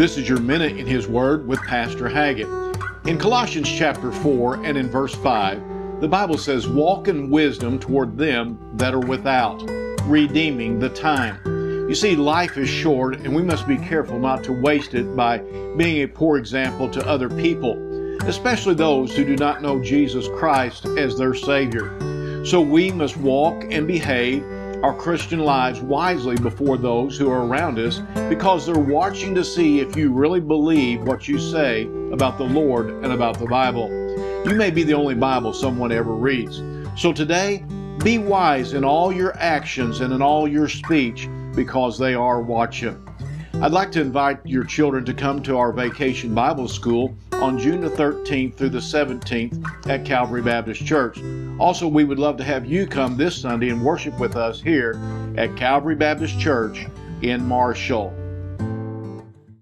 This is your Minute in His Word with Pastor Haggett. In Colossians chapter 4 and in verse 5, the Bible says, Walk in wisdom toward them that are without, redeeming the time. You see, life is short, and we must be careful not to waste it by being a poor example to other people, especially those who do not know Jesus Christ as their Savior. So we must walk and behave our Christian lives wisely before those who are around us because they're watching to see if you really believe what you say about the Lord and about the Bible. You may be the only Bible someone ever reads. So today, be wise in all your actions and in all your speech because they are watching. I'd like to invite your children to come to our vacation Bible school on June the 13th through the 17th at Calvary Baptist Church. Also, we would love to have you come this Sunday and worship with us here at Calvary Baptist Church in Marshall.